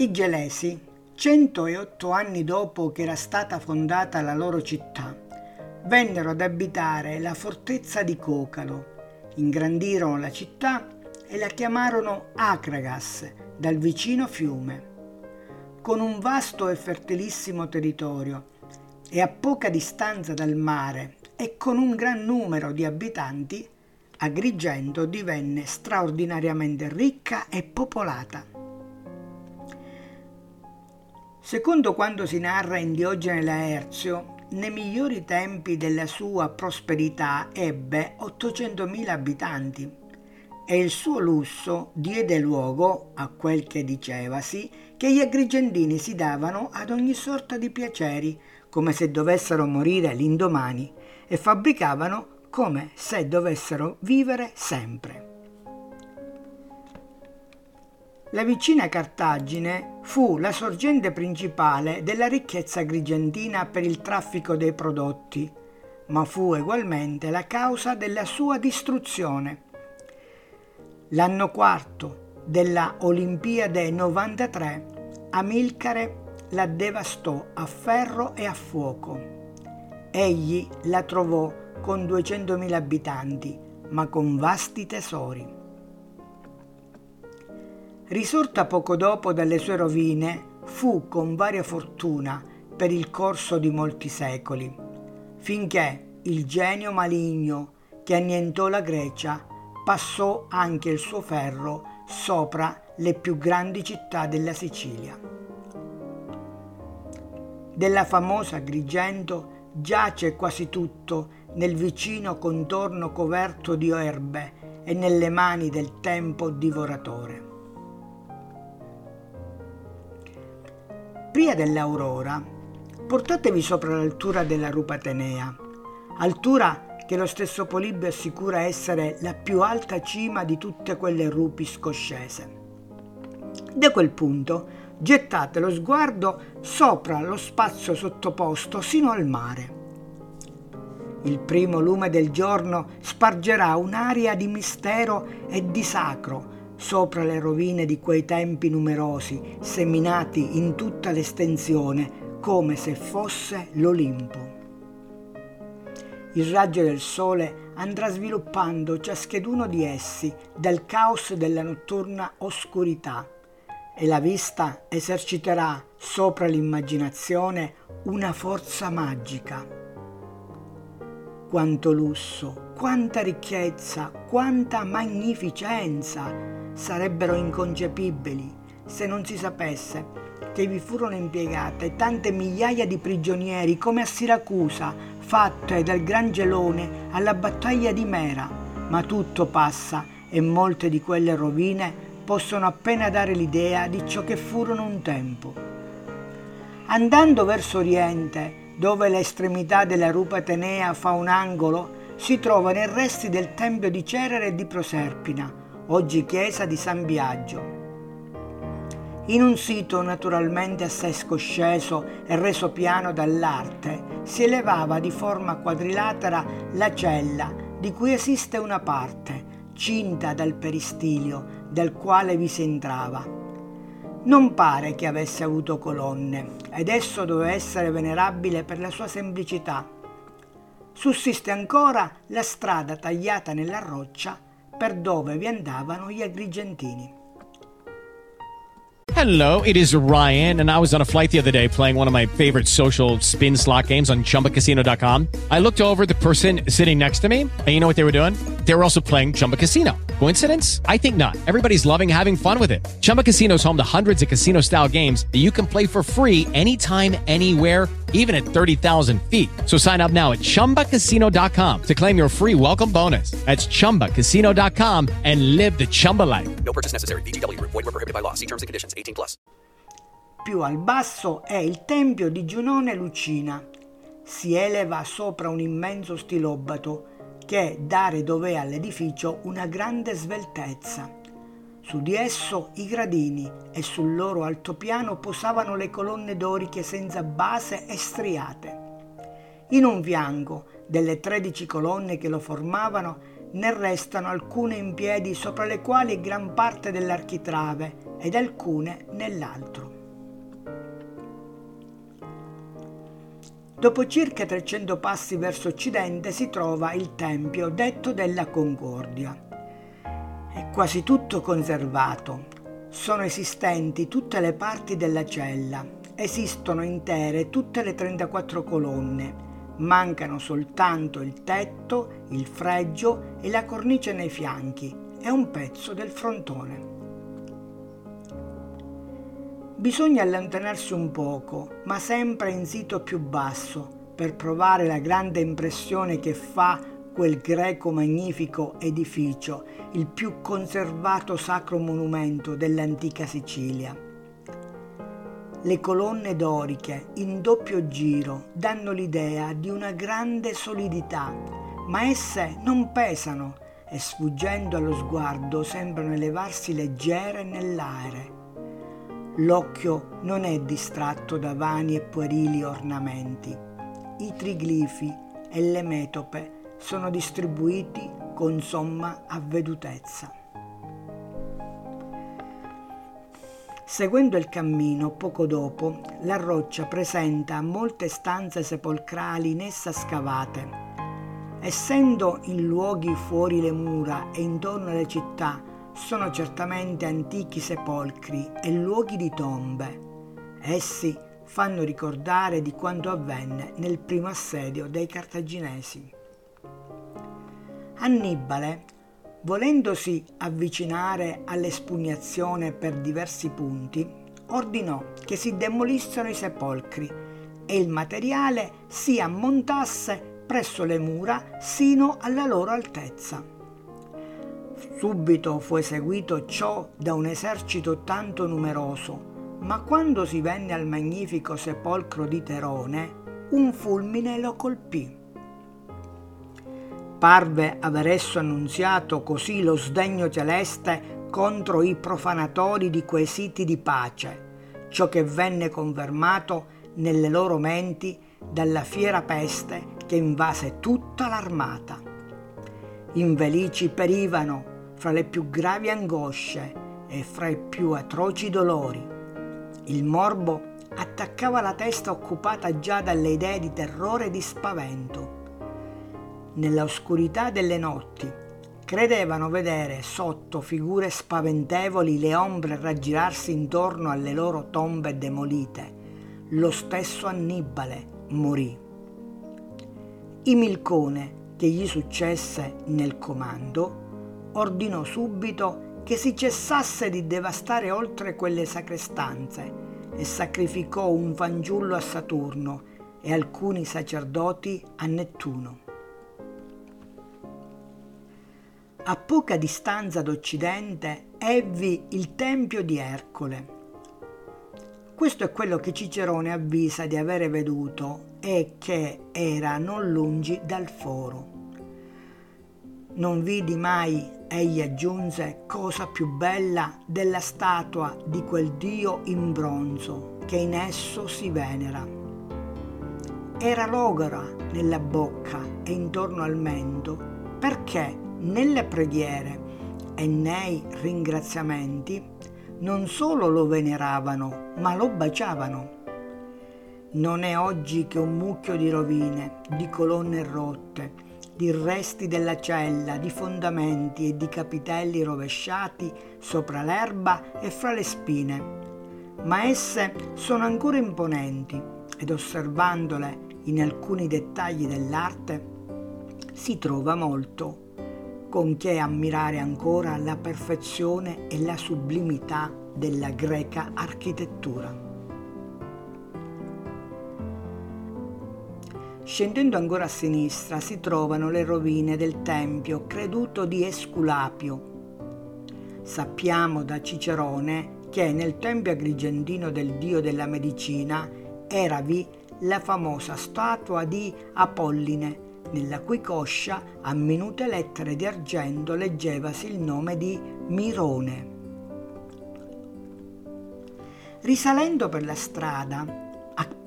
I gelesi, 108 anni dopo che era stata fondata la loro città, vennero ad abitare la fortezza di Cocalo, ingrandirono la città e la chiamarono Acragas, dal vicino fiume. Con un vasto e fertilissimo territorio e a poca distanza dal mare e con un gran numero di abitanti, Agrigento divenne straordinariamente ricca e popolata. Secondo quanto si narra in Diogene Laerzio, nei migliori tempi della sua prosperità ebbe 800.000 abitanti e il suo lusso diede luogo, a quel che dicevasi, che gli agrigentini si davano ad ogni sorta di piaceri, come se dovessero morire l'indomani, e fabbricavano come se dovessero vivere sempre. La vicina Cartagine fu la sorgente principale della ricchezza agrigentina per il traffico dei prodotti, ma fu ugualmente la causa della sua distruzione. L'anno quarto della Olimpiade 93 Amilcare la devastò a ferro e a fuoco. Egli la trovò con 200.000 abitanti, ma con vasti tesori. Risorta poco dopo dalle sue rovine, fu con varia fortuna per il corso di molti secoli, finché il genio maligno che annientò la Grecia passò anche il suo ferro sopra le più grandi città della Sicilia. Della famosa Agrigento giace quasi tutto nel vicino contorno coperto di erbe e nelle mani del tempo divoratore. Prima dell'aurora, portatevi sopra l'altura della Rupatenea, altura che lo stesso Polibio assicura essere la più alta cima di tutte quelle rupi scoscese. Da quel punto gettate lo sguardo sopra lo spazio sottoposto sino al mare. Il primo lume del giorno spargerà un'aria di mistero e di sacro sopra le rovine di quei tempi numerosi, seminati in tutta l'estensione, come se fosse l'Olimpo. Il raggio del sole andrà sviluppando ciascheduno di essi dal caos della notturna oscurità e la vista eserciterà sopra l'immaginazione una forza magica. Quanto lusso, quanta ricchezza, quanta magnificenza sarebbero inconcepibili se non si sapesse che vi furono impiegate tante migliaia di prigionieri come a Siracusa, fatte dal Gran Gelone alla battaglia di Mera, ma tutto passa e molte di quelle rovine possono appena dare l'idea di ciò che furono un tempo. Andando verso oriente, dove l'estremità della rupa Atenea fa un angolo, si trovano i resti del tempio di Cerere e di Proserpina, oggi chiesa di San Biagio. In un sito naturalmente assai scosceso e reso piano dall'arte, si elevava di forma quadrilatera la cella, di cui esiste una parte, cinta dal peristilio, dal quale vi si entrava. Non pare che avesse avuto colonne, ed esso doveva essere venerabile per la sua semplicità. Sussiste ancora la strada tagliata nella roccia per dove vi andavano gli agrigentini. Hello, it is Ryan, and I was on a flight the other day playing one of my favorite social spin slot games on chumbacasino.com. I looked over the person sitting next to me, and you know what they were doing? They were also playing Chumba Casino. Coincidence? I think not. Everybody's loving having fun with it. Chumba Casino is home to hundreds of casino style games that you can play for free anytime, anywhere even at 30,000 feet. So sign up now at ChumbaCasino.com to claim your free welcome bonus. That's ChumbaCasino.com and live the Chumba life. No purchase necessary. VGW Group. Void were prohibited by law. See terms and conditions. 18 plus. Più al basso è il tempio di Giunone Lucina. Si eleva sopra un immenso stilobato che dare dov'è all'edificio una grande sveltezza. Su di esso i gradini e sul loro altopiano posavano le colonne doriche senza base e striate. In un fianco delle tredici colonne che lo formavano ne restano alcune in piedi sopra le quali gran parte dell'architrave ed alcune nell'altro. Dopo circa 300 passi verso occidente si trova il tempio detto della Concordia è quasi tutto conservato. Sono esistenti tutte le parti della cella. Esistono intere tutte le 34 colonne. Mancano soltanto il tetto, il fregio e la cornice nei fianchi e un pezzo del frontone. Bisogna allontanarsi un poco, ma sempre in sito più basso, per provare la grande impressione che fa quel greco magnifico edificio, il più conservato sacro monumento dell'antica Sicilia. Le colonne doriche in doppio giro danno l'idea di una grande solidità, ma esse non pesano e sfuggendo allo sguardo sembrano elevarsi leggere nell'aere. L'occhio non è distratto da vani e puerili ornamenti. I triglifi e le metope sono distribuiti con somma avvedutezza. Seguendo il cammino, poco dopo, la roccia presenta molte stanze sepolcrali in essa scavate. Essendo in luoghi fuori le mura e intorno alle città, sono certamente antichi sepolcri e luoghi di tombe. Essi fanno ricordare di quanto avvenne nel primo assedio dei cartaginesi. Annibale, volendosi avvicinare all'espugnazione per diversi punti, ordinò che si demolissero i sepolcri e il materiale si ammontasse presso le mura sino alla loro altezza. Subito fu eseguito ciò da un esercito tanto numeroso, ma quando si venne al magnifico sepolcro di Terone, un fulmine lo colpì. Parve aver esso annunziato così lo sdegno celeste contro i profanatori di quei siti di pace, ciò che venne confermato nelle loro menti dalla fiera peste che invase tutta l'armata. Infelici perivano fra le più gravi angosce e fra i più atroci dolori. Il morbo attaccava la testa occupata già dalle idee di terrore e di spavento nella oscurità delle notti, credevano vedere sotto figure spaventevoli le ombre raggirarsi intorno alle loro tombe demolite. Lo stesso Annibale morì. Imilcone, che gli successe nel comando, ordinò subito che si cessasse di devastare oltre quelle sacre stanze e sacrificò un fanciullo a Saturno e alcuni sacerdoti a Nettuno. A poca distanza d'Occidente evvi il Tempio di Ercole. Questo è quello che Cicerone avvisa di avere veduto e che era non lungi dal foro. Non vidi mai, egli aggiunse, cosa più bella della statua di quel dio in bronzo che in esso si venera. Era logora nella bocca e intorno al mento perché nelle preghiere e nei ringraziamenti non solo lo veneravano, ma lo baciavano. Non è oggi che un mucchio di rovine, di colonne rotte, di resti della cella, di fondamenti e di capitelli rovesciati sopra l'erba e fra le spine, ma esse sono ancora imponenti ed osservandole in alcuni dettagli dell'arte si trova molto con che ammirare ancora la perfezione e la sublimità della greca architettura. Scendendo ancora a sinistra si trovano le rovine del tempio creduto di Esculapio. Sappiamo da Cicerone che nel tempio agrigentino del dio della medicina eravi la famosa statua di Apolline, nella cui coscia a minute lettere di argento leggevasi il nome di Mirone. Risalendo per la strada,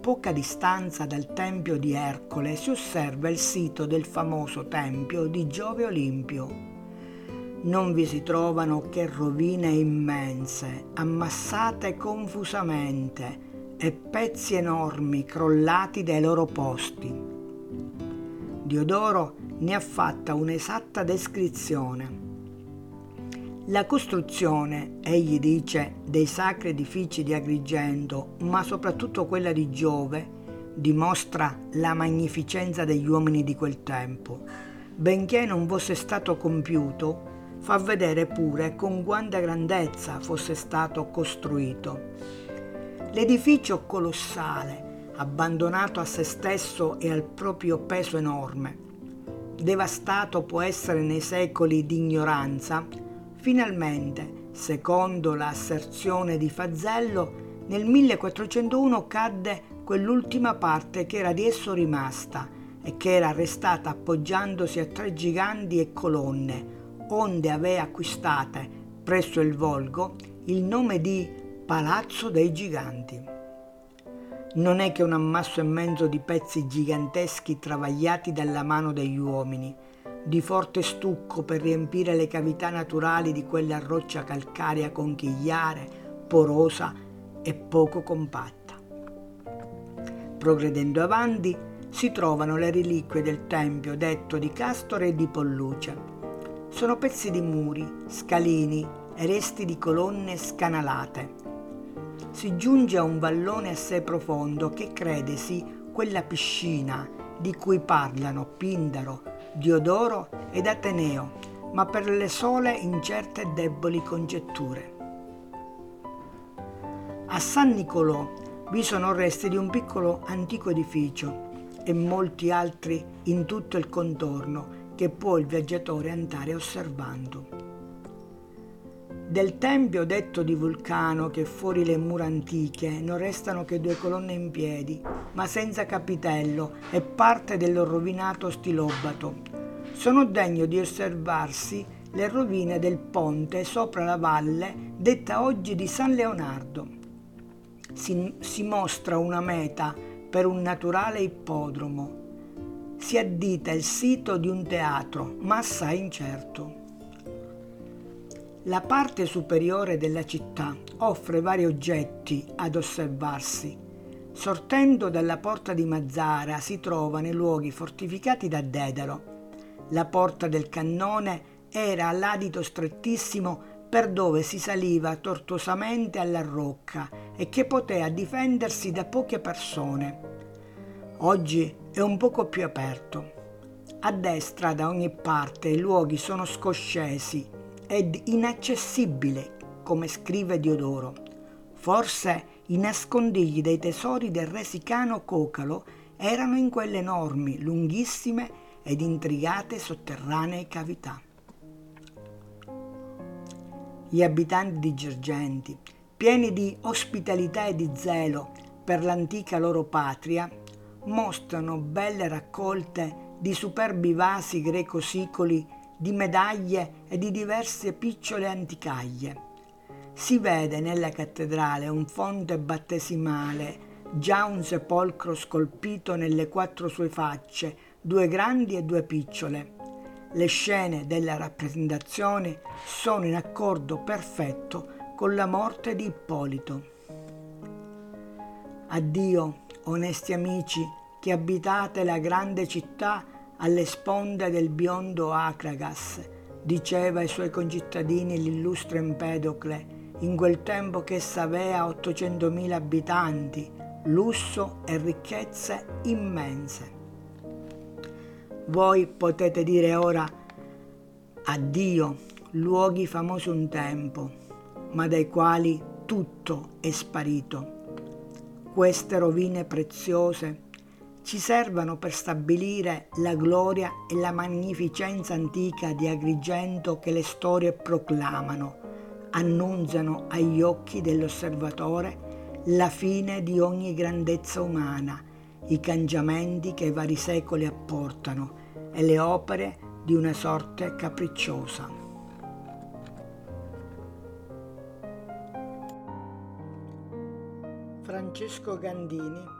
poca distanza dal tempio di Ercole si osserva il sito del famoso tempio di Giove Olimpio. Non vi si trovano che rovine immense, ammassate confusamente, e pezzi enormi crollati dai loro posti. Diodoro ne ha fatta un'esatta descrizione. La costruzione, egli dice, dei sacri edifici di Agrigento, ma soprattutto quella di Giove, dimostra la magnificenza degli uomini di quel tempo. Benché non fosse stato compiuto, fa vedere pure con quanta grandezza fosse stato costruito. L'edificio colossale, abbandonato a se stesso e al proprio peso enorme, devastato può essere nei secoli di ignoranza, finalmente, secondo l'asserzione di Fazzello, nel 1401 cadde quell'ultima parte che era di esso rimasta e che era restata appoggiandosi a tre giganti e colonne, onde aveva acquistate presso il Volgo il nome di Palazzo dei Giganti. Non è che un ammasso immenso di pezzi giganteschi travagliati dalla mano degli uomini, di forte stucco per riempire le cavità naturali di quella roccia calcarea conchigliare, porosa e poco compatta. Progredendo avanti si trovano le reliquie del tempio detto di Castore e di Polluce. Sono pezzi di muri, scalini e resti di colonne scanalate si giunge a un vallone assai profondo che credesi quella piscina di cui parlano Pindaro, Diodoro ed Ateneo, ma per le sole incerte e deboli congetture. A San Nicolò vi sono resti di un piccolo antico edificio e molti altri in tutto il contorno che può il viaggiatore andare osservando. Del tempio detto di Vulcano che fuori le mura antiche non restano che due colonne in piedi, ma senza capitello e parte del rovinato stilobato. Sono degno di osservarsi le rovine del ponte sopra la valle detta oggi di San Leonardo. Si, si mostra una meta per un naturale ippodromo. Si addita il sito di un teatro, ma assai incerto. La parte superiore della città offre vari oggetti ad osservarsi. Sortendo dalla porta di Mazzara si trovano i luoghi fortificati da Dedalo. La porta del cannone era all'adito strettissimo per dove si saliva tortuosamente alla rocca e che poteva difendersi da poche persone. Oggi è un poco più aperto. A destra da ogni parte i luoghi sono scoscesi ed inaccessibile, come scrive Diodoro. Forse i nascondigli dei tesori del re sicano Cocalo erano in quelle enormi, lunghissime ed intrigate sotterranee cavità. Gli abitanti di Girgenti, pieni di ospitalità e di zelo per l'antica loro patria, mostrano belle raccolte di superbi vasi greco-sicoli di medaglie e di diverse picciole anticaglie. Si vede nella cattedrale un fonte battesimale, già un sepolcro scolpito nelle quattro sue facce, due grandi e due picciole. Le scene della rappresentazione sono in accordo perfetto con la morte di Ippolito. Addio, onesti amici, che abitate la grande città alle sponde del biondo Acragas, diceva ai suoi concittadini l'illustre Empedocle, in quel tempo che essa aveva 800.000 abitanti, lusso e ricchezze immense. Voi potete dire ora addio, luoghi famosi un tempo, ma dai quali tutto è sparito. Queste rovine preziose ci servano per stabilire la gloria e la magnificenza antica di Agrigento che le storie proclamano, annunziano agli occhi dell'osservatore la fine di ogni grandezza umana, i cangiamenti che i vari secoli apportano e le opere di una sorte capricciosa. Francesco Gandini